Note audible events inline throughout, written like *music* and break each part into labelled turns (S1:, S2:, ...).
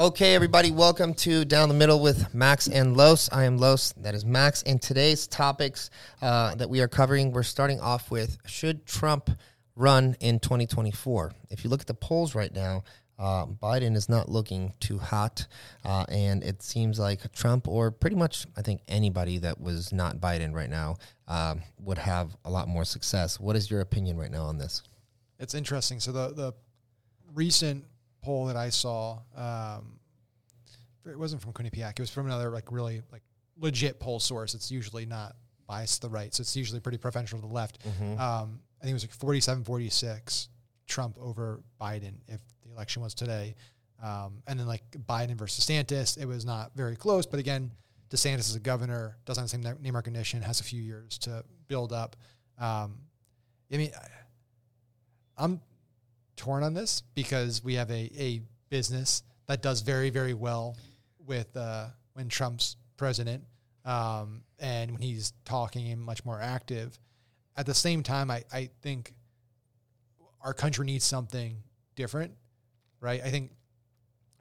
S1: Okay, everybody, welcome to Down the Middle with Max and Los. I am Los, that is Max. And today's topics uh, that we are covering, we're starting off with Should Trump run in 2024? If you look at the polls right now, uh, Biden is not looking too hot. Uh, and it seems like Trump, or pretty much, I think, anybody that was not Biden right now, uh, would have a lot more success. What is your opinion right now on this?
S2: It's interesting. So, the, the recent poll that I saw, um, it wasn't from Quinnipiac. It was from another like really like legit poll source. It's usually not biased to the right, so it's usually pretty preferential to the left.
S1: Mm-hmm.
S2: Um, I think it was like 47, 46 Trump over Biden if the election was today. Um, and then like Biden versus DeSantis, it was not very close. But again, DeSantis is a governor, doesn't have the same name recognition, has a few years to build up. Um, I mean, I'm torn on this because we have a, a business that does very, very well with uh, when Trump's president um, and when he's talking and much more active. At the same time, I, I think our country needs something different, right? I think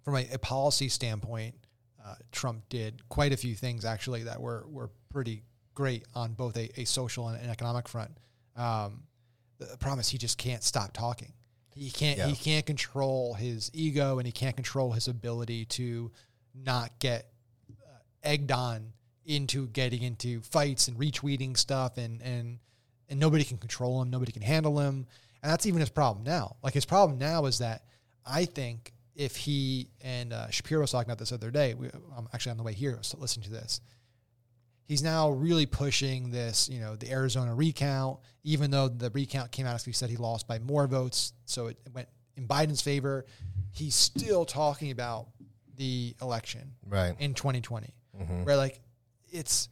S2: from a, a policy standpoint, uh, Trump did quite a few things actually that were, were pretty great on both a, a social and an economic front. Um, the problem is he just can't stop talking. He can't
S1: Yeah.
S2: he can't control his ego and he can't control his ability to not get uh, egged on into getting into fights and retweeting stuff and and and nobody can control him, nobody can handle him. And that's even his problem now. Like his problem now is that I think if he and uh, Shapiro was talking about this the other day, we, I'm actually on the way here so listen to this he's now really pushing this, you know, the Arizona recount, even though the recount came out as he said he lost by more votes. So it went in Biden's favor. He's still talking about the election
S1: Right.
S2: in 2020,
S1: Mhm.
S2: where like it's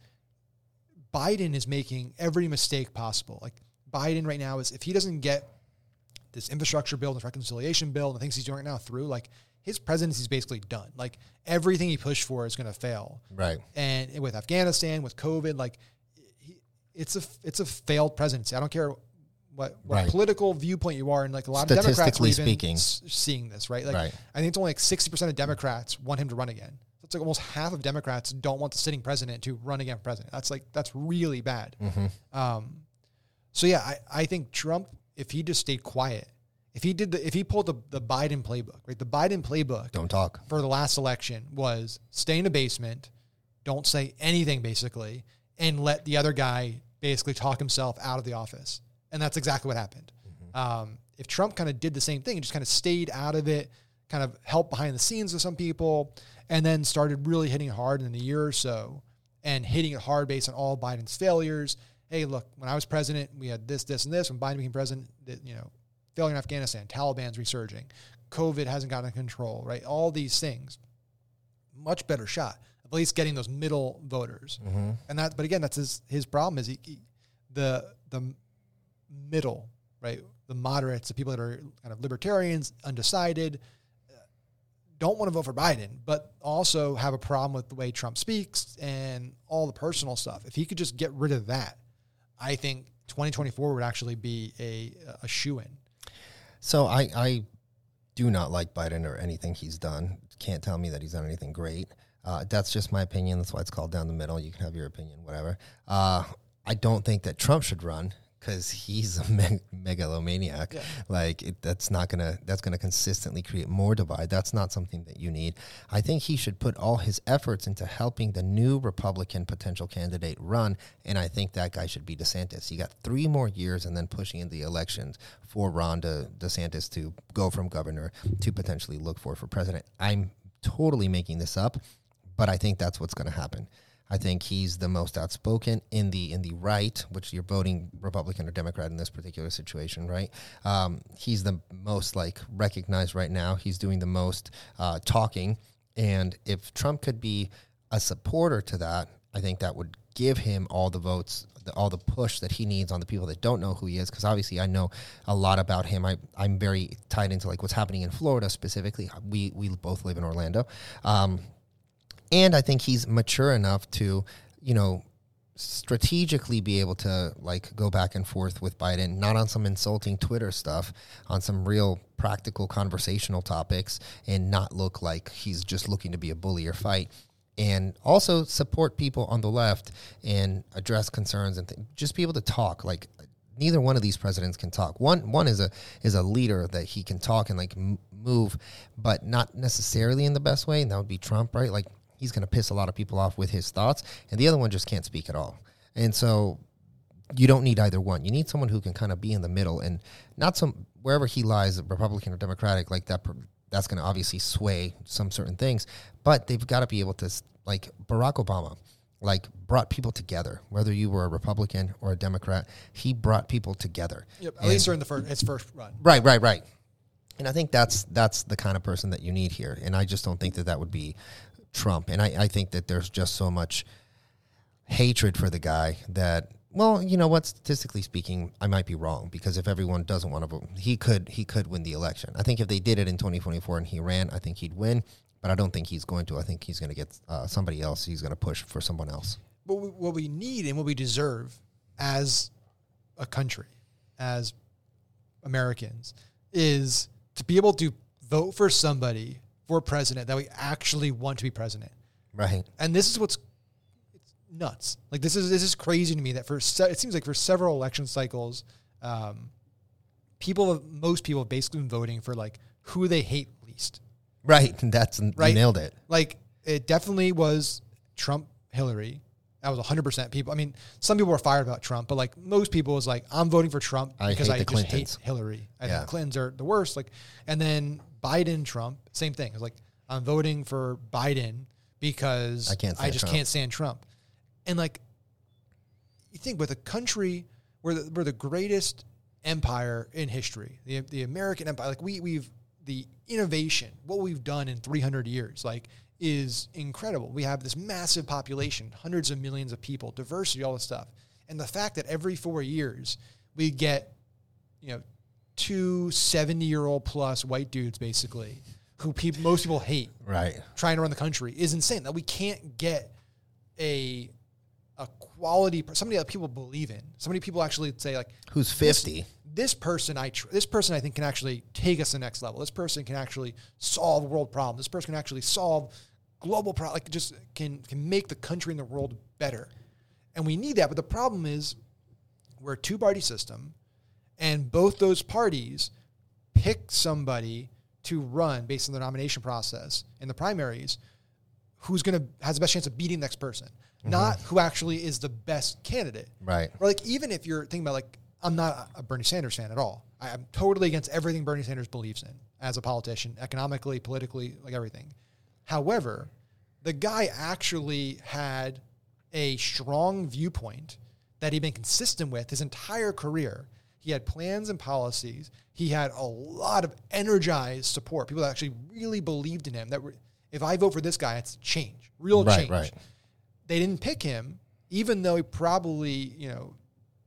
S2: Biden is making every mistake possible. Like Biden right now is, if he doesn't get this infrastructure bill, this reconciliation bill, the things he's doing right now through, like his presidency is basically done. Like everything he pushed for is going to fail
S1: Right.
S2: and with Afghanistan, with COVID, like he, it's a it's a failed presidency. I don't care what what
S1: Right.
S2: political viewpoint you are, and like a lot of Democrats are even
S1: speaking.
S2: s- seeing this, right? Like
S1: Right.
S2: I think it's only like sixty percent of Democrats want him to run again. It's like almost half of Democrats don't want the sitting president to run again for president. That's like that's really bad.
S1: Mm-hmm.
S2: Um, so yeah, I, I think Trump, if he just stayed quiet, if he did the if he pulled the, the Biden playbook, right? The Biden playbook
S1: Don't talk.
S2: for the last election was stay in a basement, don't say anything basically, and let the other guy basically talk himself out of the office. And that's exactly what happened. Um, if Trump kind of did the same thing and just kind of stayed out of it, kind of helped behind the scenes with some people, and then started really hitting hard in a year or so and hitting it hard based on all Biden's failures. Hey, look, when I was president, we had this, this, and this. When Biden became president, that you know, failure in Afghanistan, Taliban's resurging, COVID hasn't gotten control, right? All these things, much better shot at least getting those middle voters.
S1: Mm-hmm.
S2: And that, but again, that's his his problem is he, he the the middle, right? The moderates, the people that are kind of libertarians, undecided, don't want to vote for Biden, but also have a problem with the way Trump speaks and all the personal stuff. If he could just get rid of that, I think 2024 would actually be a a shoe in.
S1: So I, I do not like Biden or anything he's done. Can't tell me that he's done anything great. Uh, that's just my opinion. That's why it's called down the middle. You can have your opinion, whatever. Uh, I don't think that Trump should run because he's a *laughs* meg- megalomaniac.
S2: Yeah.
S1: Like it, that's not gonna that's gonna consistently create more divide. That's not something that you need. I think he should put all his efforts into helping the new Republican potential candidate run, and I think that guy should be DeSantis. You got three more years, and then pushing in the elections for Ron De, DeSantis to go from governor to potentially look for for president. I'm totally making this up, but I think that's what's going to happen. I think he's the most outspoken in the in the right, which you're voting Republican or Democrat in this particular situation, right? Um, he's the most like recognized right now. He's doing the most uh, talking, and if Trump could be a supporter to that, I think that would give him all the votes, all the push that he needs on the people that don't know who he is. Because obviously, I know a lot about him. I I'm very tied into like what's happening in Florida specifically. We we both live in Orlando. Um, and I think he's mature enough to, you know, strategically be able to like go back and forth with Biden, not on some insulting Twitter stuff, on some real practical conversational topics, and not look like he's just looking to be a bully or fight. And also support people on the left and address concerns and th- just be able to talk. Like neither one of these presidents can talk. One one is a is a leader that he can talk and like move, but not necessarily in the best way. And that would be Trump, right? Like he's going to piss a lot of people off with his thoughts, and the other one just can't speak at all. And so you don't need either one. You need someone who can kind of be in the middle and not some wherever he lies, Republican or Democratic, like that. That's going to obviously sway some certain things, but they've got to be able to like Barack Obama like brought people together. Whether you were a Republican or a Democrat, he brought people together.
S2: Yep, at and least during the first its first run.
S1: Right, right, right. And I think that's that's the kind of person that you need here. And I just don't think that that would be Trump. And I, I think that there's just so much hatred for the guy that well, you know what? Statistically speaking, I might be wrong because if everyone doesn't want to vote, he could he could win the election. I think if they did it in 2024 and he ran, I think he'd win but I don't think he's going to. I think he's going to get uh, somebody else. He's going to push for someone else.
S2: But what we need and what we deserve as a country, as Americans, is to be able to vote for somebody for president that we actually want to be president.
S1: Right.
S2: And this is what's it's nuts. Like this is this is crazy to me that for se- it seems like for several election cycles, um, people most people have basically been voting for like who they hate least.
S1: Right. And *laughs* that's right? you nailed it.
S2: Like it definitely was Trump, Hillary. That was 100% people. I mean, some people were fired about Trump, but like most people was like, I'm voting for Trump because I, I just Clintons. hate Hillary. I yeah. think the Clintons are the worst. Like, and then Biden, Trump, same thing. It's like, I'm voting for Biden because I, can't I just Trump. can't stand Trump. And like, you think with a country where the, we're the greatest empire in history, the, the American empire, like we, we've the innovation, what we've done in 300 years, like is incredible. We have this massive population, hundreds of millions of people, diversity, all this stuff. And the fact that every four years we get, you know, two 70 year old plus white dudes basically who people, most people hate
S1: right
S2: trying to run the country is insane that we can't get a a quality somebody that people believe in somebody people actually say like
S1: who's 50
S2: this person I tr- this person I think can actually take us to the next level. This person can actually solve world problems. This person can actually solve global problems. Like just can can make the country and the world better. And we need that. But the problem is we're a two party system, and both those parties pick somebody to run based on the nomination process in the primaries who's going to has the best chance of beating the next person, mm-hmm. not who actually is the best candidate.
S1: Right.
S2: Or like even if you're thinking about like I'm not a Bernie Sanders fan at all. I, am totally against everything Bernie Sanders believes in as a politician, economically, politically, like everything. However, the guy actually had a strong viewpoint that he'd been consistent with his entire career. He had plans and policies. He had a lot of energized support. People that actually really believed in him. That were, if I vote for this guy, it's change, real right, change. Right. They didn't pick him, even though he probably, you know,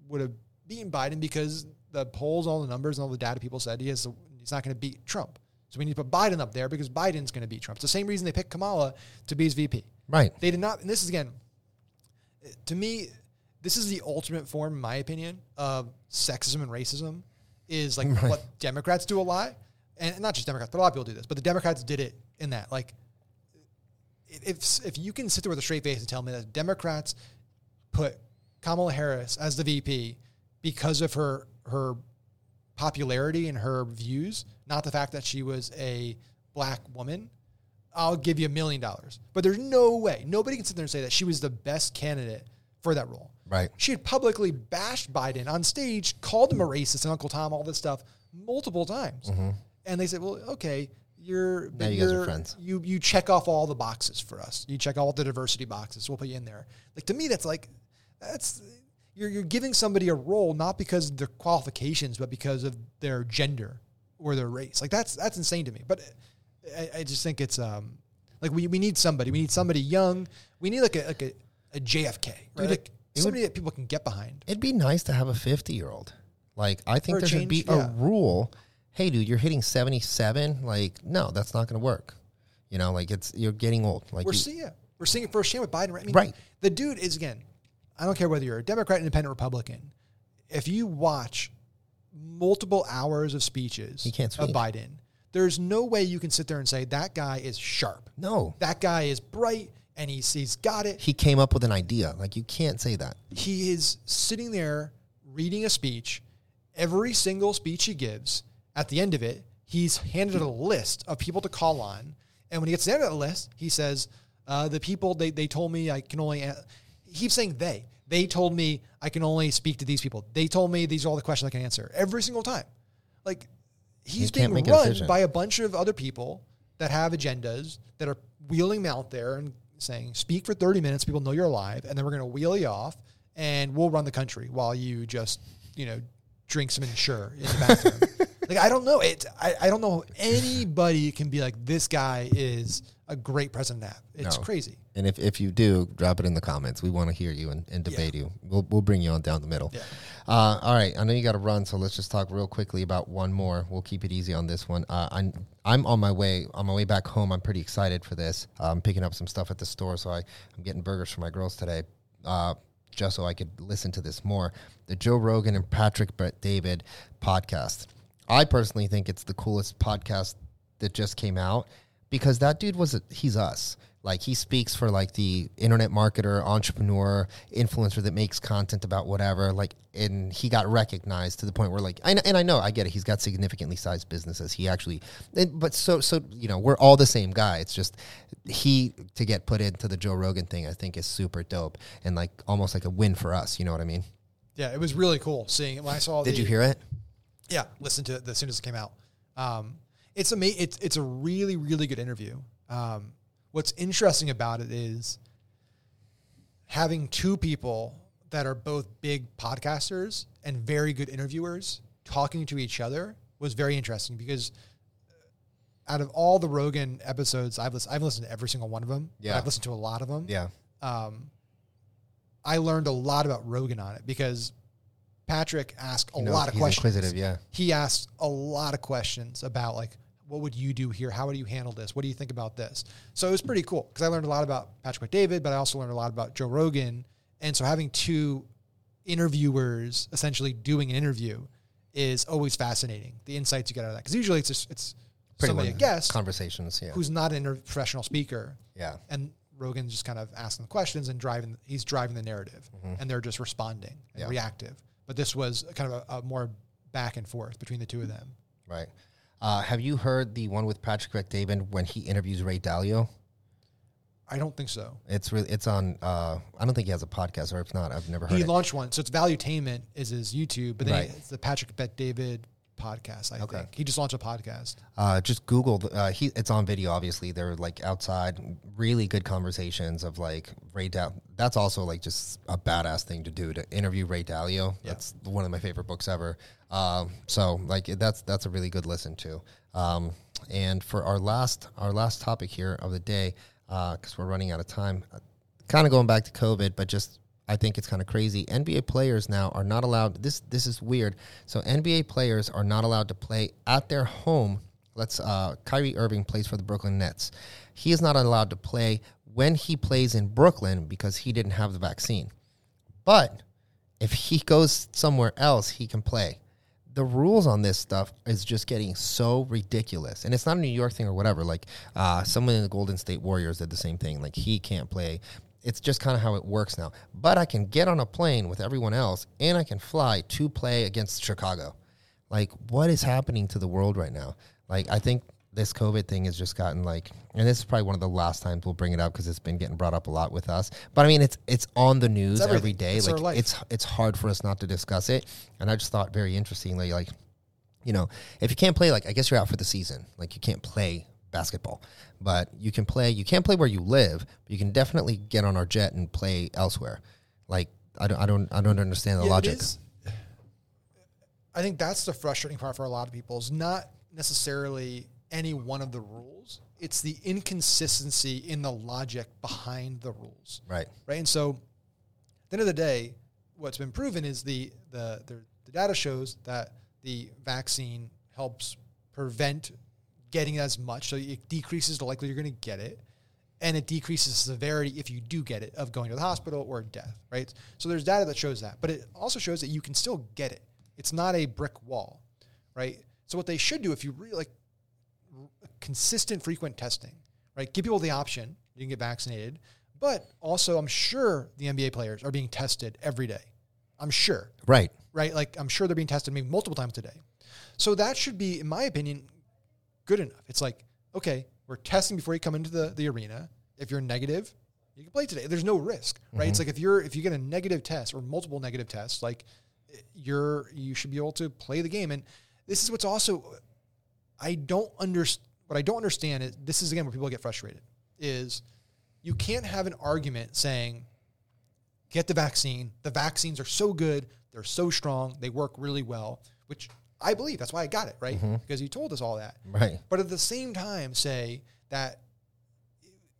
S2: would have beaten Biden because the polls, all the numbers, and all the data people said he has, he's not going to beat Trump. So we need to put Biden up there because Biden's going to beat Trump. It's the same reason they picked Kamala to be his VP.
S1: Right.
S2: They did not, and this is again, to me, this is the ultimate form, in my opinion, of sexism and racism. Is like *laughs* right. what Democrats do a lot, and not just Democrats, but a lot of people do this. But the Democrats did it in that, like, if if you can sit there with a straight face and tell me that Democrats put Kamala Harris as the VP because of her her popularity and her views, not the fact that she was a black woman, I'll give you a million dollars. But there's no way, nobody can sit there and say that she was the best candidate for that role.
S1: Right.
S2: She had publicly bashed Biden on stage, called him a racist and Uncle Tom, all this stuff multiple times. Mm-hmm. And they said, well, okay, you're,
S1: now you guys are friends.
S2: You, you check off all the boxes for us. You check all the diversity boxes. We'll put you in there. Like to me, that's like, that's you're, you're giving somebody a role not because of their qualifications, but because of their gender or their race. Like that's that's insane to me. But I, I just think it's um like we, we need somebody. We need somebody young. We need like a like a, a JFK, right? Dude, like somebody would, that people can get behind.
S1: It'd be nice to have a fifty year old. Like I think there change, should be yeah. a rule. Hey, dude, you're hitting seventy seven. Like, no, that's not going to work. You know, like it's you're getting old. Like
S2: we're
S1: you,
S2: seeing it. We're seeing it firsthand with Biden. I mean,
S1: right.
S2: The dude is again I don't care whether you're a Democrat, Independent, Republican. If you watch multiple hours of speeches
S1: He can't speak. of.
S2: Biden, there's no way you can sit there and say that guy is sharp.
S1: No,
S2: That guy is bright and he's he's got it.
S1: he came up with an idea. Like you can't say that.
S2: He is sitting there reading a speech. Every single speech he gives, at the end of it, he's handed a list of people to call on. And when he gets to the end of that list, he says, uh, "The people they they told me I can only." a-" He keeps saying they. They told me I can only speak to these people. They told me these are all the questions I can answer every single time. Like he's being run by a bunch of other people that have agendas that are wheeling him out there and saying, "Speak for thirty minutes. People know you're alive, and then we're going to wheel you off, and we'll run the country while you just, you know, drink some Ensure in the bathroom." *laughs* like I don't know it. I, I don't know anybody can be like this guy is a great president. to have. It's
S1: No.
S2: crazy.
S1: And if, if you do, drop it in the comments. We want to hear you and, and debate you. We'll, we'll bring you on down the middle.
S2: Yeah.
S1: Uh, all right. I know you got to run, so let's just talk real quickly about one more. We'll keep it easy on this one. Uh, I'm I'm on my way on my way back home. I'm pretty excited for this. I'm picking up some stuff at the store, so I I'm getting burgers for my girls today. Uh, just so I could listen to this more. The Joe Rogan and Patrick Bet David podcast. I personally think it's the coolest podcast that just came out because that dude was a, he's us. Like he speaks for like the internet marketer, entrepreneur, influencer that makes content about whatever. Like, and he got recognized to the point where like, I, and I know I get it. He's got significantly sized businesses. He actually, and, but so so you know we're all the same guy. It's just he to get put into the Joe Rogan thing. I think is super dope and like almost like a win for us. You know what I mean?
S2: Yeah, it was really cool seeing it when I saw.
S1: Did
S2: the,
S1: you hear it?
S2: Yeah, listen to it as soon as it came out. Um, it's ama- It's it's a really really good interview. Um, what's interesting about it is having two people that are both big podcasters and very good interviewers talking to each other was very interesting because out of all the Rogan episodes I've listened, I've listened to every single one of them.
S1: Yeah.
S2: I've listened to a lot of them
S1: Yeah.
S2: um, I learned a lot about Rogan on it because Patrick asked a
S1: He knows-
S2: lot of questions.
S1: inquisitive, yeah.
S2: He asked a lot of questions about like, what would you do here? How would you handle this? What do you think about this? So it was pretty cool because I learned a lot about Patrick Bet David, but I also learned a lot about Joe Rogan. And so having two interviewers essentially doing an interview is always fascinating. The insights you get out of that because usually it's just it's Pretty somebody a guest
S1: conversations. Yeah.
S2: who's not an inter- professional speaker
S1: yeah.
S2: and Rogan's just kind of asking the questions and driving. He's driving the narrative, mm-hmm. and they're just responding and
S1: Yeah.
S2: reactive. But this was kind of a, a more back and forth between the two of them.
S1: Right. Uh, have you heard the one with Patrick Bet David when he interviews Ray Dalio?
S2: I don't think so.
S1: It's really it's on. Uh, I don't think he has a podcast, or if not, I've never heard
S2: He
S1: it.
S2: launched one, so it's Valuetainment is his YouTube, but then
S1: Right.
S2: it's the Patrick Bet David podcast. I
S1: Okay.
S2: think he just launched a podcast.
S1: Uh, just Google. Uh, he it's on video. Obviously, they're like outside, really good conversations of like Ray Dalio. That's also like just a badass thing to do to interview Ray Dalio. That's one of my favorite books ever. Um, so like that's that's a really good listen to. Um, and for our last our last topic here of the day, because we're running out of time, kind of going back to COVID, but just I think it's kind of crazy. NBA players now are not allowed. This this is weird. So NBA players are not allowed to play at their home. Let's uh, Kyrie Irving plays for the Brooklyn Nets. He is not allowed to play when he plays in Brooklyn because he didn't have the vaccine. But if he goes somewhere else, he can play. The rules on this stuff is just getting so ridiculous, and it's not a New York thing or whatever. Like uh, someone in the Golden State Warriors did the same thing. Like he can't play. It's just kind of how it works now. But I can get on a plane with everyone else, and I can fly to play against Chicago. Like what is happening to the world right now? Like I think this COVID thing has just gotten like, and this is probably one of the last times we'll bring it up because it's been getting brought up a lot with us. But I mean, it's it's on the news every day.
S2: It's
S1: like it's it's hard for us not to discuss it. And I just thought very interestingly, like, you know, if you can't play, like, I guess you're out for the season. Like, you can't play basketball, but you can play. You can't play where you live, but you can definitely get on our jet and play elsewhere. Like, I don't, I don't, I don't understand the
S2: Yeah,
S1: logic.
S2: is- I think that's the frustrating part for a lot of people is not necessarily any one of the rules. It's the inconsistency in the logic behind the rules.
S1: Right.
S2: right? And so, at the end of the day, what's been proven is the the the, the data shows that the vaccine helps prevent getting as much, so it decreases the likelihood you're going to get it. and it decreases the severity if you do get it of going to the hospital or death, right? So there's data that shows that, but it also shows that you can still get it. It's not a brick wall, right? So what they should do if you really like r- consistent frequent testing, right? Give people the option, you can get vaccinated, but also I'm sure the NBA players are being tested every day. I'm sure
S1: Right.
S2: right? Like I'm sure they're being tested maybe multiple times a day. So that should be, in my opinion, good enough. It's like, okay, we're testing before you come into the, the arena. If you're negative, you can play today. There's no risk, right? It's mm-hmm. like if you're if you get a negative test or multiple negative tests, like you're you should be able to play the game. And this is what's also I don't understand what I don't understand is this is again where people get frustrated is you can't have an argument saying get the vaccine. The vaccines are so good, they're so strong, they work really well, which I believe. That's why I got it, right? Mm-hmm. Because you told us all that.
S1: Right.
S2: But at the same time, say that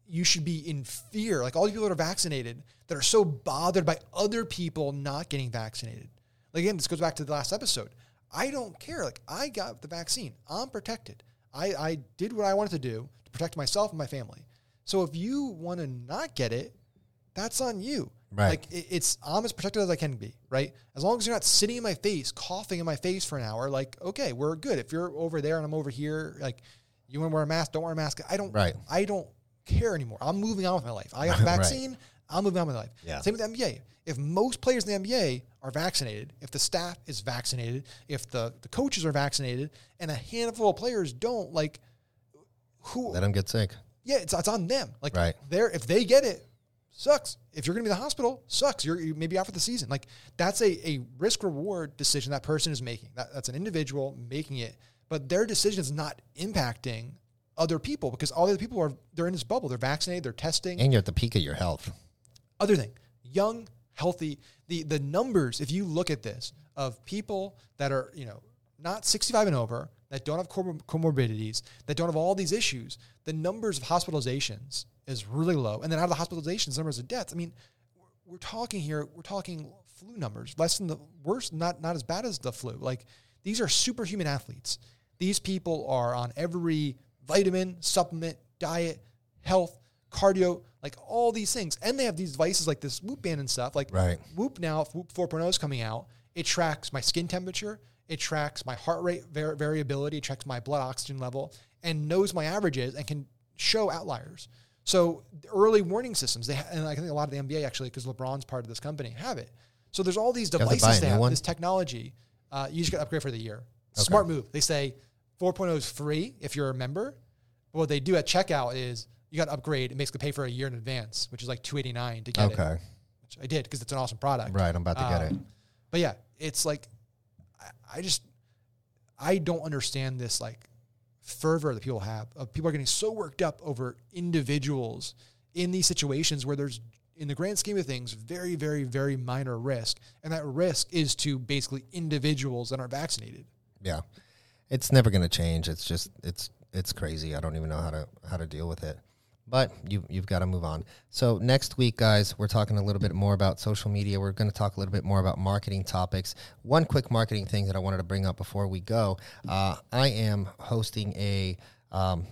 S2: you should be in fear, like all these people that are vaccinated that are so bothered by other people not getting vaccinated. Like again, this goes back to the last episode. I don't care. Like I got the vaccine. I'm protected. I, I did what I wanted to do to protect myself and my family. So if you want to not get it, that's on you.
S1: Right.
S2: Like it, it's I'm as protected as I can be, right? As long as you're not sitting in my face, coughing in my face for an hour, like okay, we're good. If you're over there and I'm over here, like you want to wear a mask, don't wear a mask. I don't.
S1: Right.
S2: I don't care anymore. I'm moving on with my life. I got *laughs* the
S1: Right.
S2: vaccine. I'm moving on with my life.
S1: Yeah.
S2: Same with the NBA. If most players in the NBA are vaccinated, if the staff is vaccinated, if the, the coaches are vaccinated, and a handful of players don't, like who?
S1: Let them get sick.
S2: yeah, it's, it's on them. Like
S1: Right.
S2: they're if they get it, sucks. If you're going to be in the hospital, sucks. You're you maybe out for the season. Like that's a, a risk reward decision that person is making. That, that's an individual making it, but their decision is not impacting other people because all the other people are they're in this bubble. They're vaccinated. They're testing.
S1: And you're at the peak of your health.
S2: Other thing, young, healthy. The the numbers, if you look at this, of people that are you know not 65 and over, that don't have comorbidities, that don't have all these issues, the numbers of hospitalizations is really low. And then out of the hospitalizations, numbers of deaths. I mean, we're, talking here. We're talking flu numbers, less than the worst, not not as bad as the flu. Like these are superhuman athletes. These people are on every vitamin, supplement, diet, health, cardio, like all these things. And they have these devices like this Whoop band and stuff. Like
S1: Right.
S2: Whoop now, if Whoop 4.0 is coming out, it tracks my skin temperature, it tracks my heart rate var- variability, it tracks my blood oxygen level, and knows my averages and can show outliers. So early warning systems, they ha- and I think a lot of the NBA actually, because LeBron's part of this company, have it. So there's all these
S1: have to buy
S2: devices they have,
S1: one?
S2: this technology. Uh, you just got to upgrade for the year. Smart move. They say 4.0 is free if you're a member. But what they do at checkout is you got to upgrade and basically pay for a year in advance, which is like 289 to get it
S1: Okay.
S2: which I did because it's an awesome product.
S1: Right. I'm about to get it.
S2: Um, But yeah, it's like I, just I don't understand this like fervor that people have. Of people are getting so worked up over individuals in these situations where there's in the grand scheme of things very very very minor risk and that risk is to basically individuals that aren't vaccinated
S1: Yeah. It's never going to change. It's just it's it's crazy. I don't even know how to how to deal with it. But you you've got to move on. So next week guys, we're talking a little bit more about social media. We're going to talk a little bit more about marketing topics. One quick marketing thing that I wanted to bring up before we go. Uh, I am hosting a um,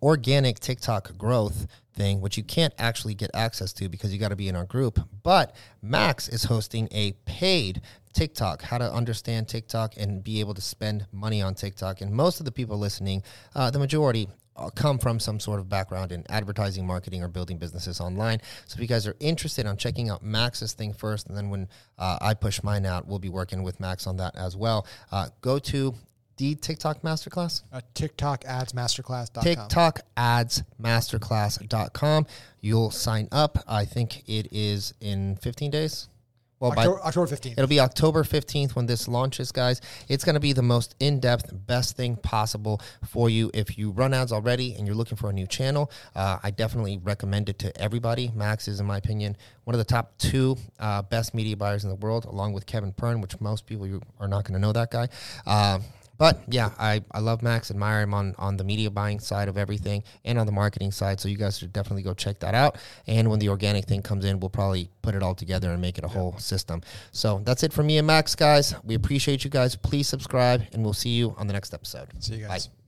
S1: organic TikTok growth thing, which you can't actually get access to because you got to be in our group. But Max is hosting a paid TikTok, how to understand TikTok and be able to spend money on TikTok. And most of the people listening, uh, the majority, come from some sort of background in advertising, marketing, or building businesses online. So if you guys are interested on checking out Max's thing first, and then when uh, I push mine out, we'll be working with Max on that as well. Uh, go to the TikTok Masterclass.
S2: uh, tiktok ads masterclass.com
S1: TikTok ads masterclass.com. You'll sign up. I think it is in 15 days. Well, by,
S2: october, october 15th
S1: it'll be October 15th when this launches, guys. It's going to be the most in depth, best thing possible for you. If you run ads already and you're looking for a new channel, uh, I definitely recommend it to everybody. Max is, in my opinion, one of the top two uh, best media buyers in the world, along with Kevin Pern, which most people you are not going to know that guy. Uh, but yeah, I, I love Max, admire him on, on the media buying side of everything and on the marketing side. So you guys should definitely go check that out. And when the organic thing comes in, we'll probably put it all together and make it a whole system. So that's it for me and Max, guys. We appreciate you guys. Please subscribe, and we'll see you on the next episode.
S2: see you guys
S1: Bye.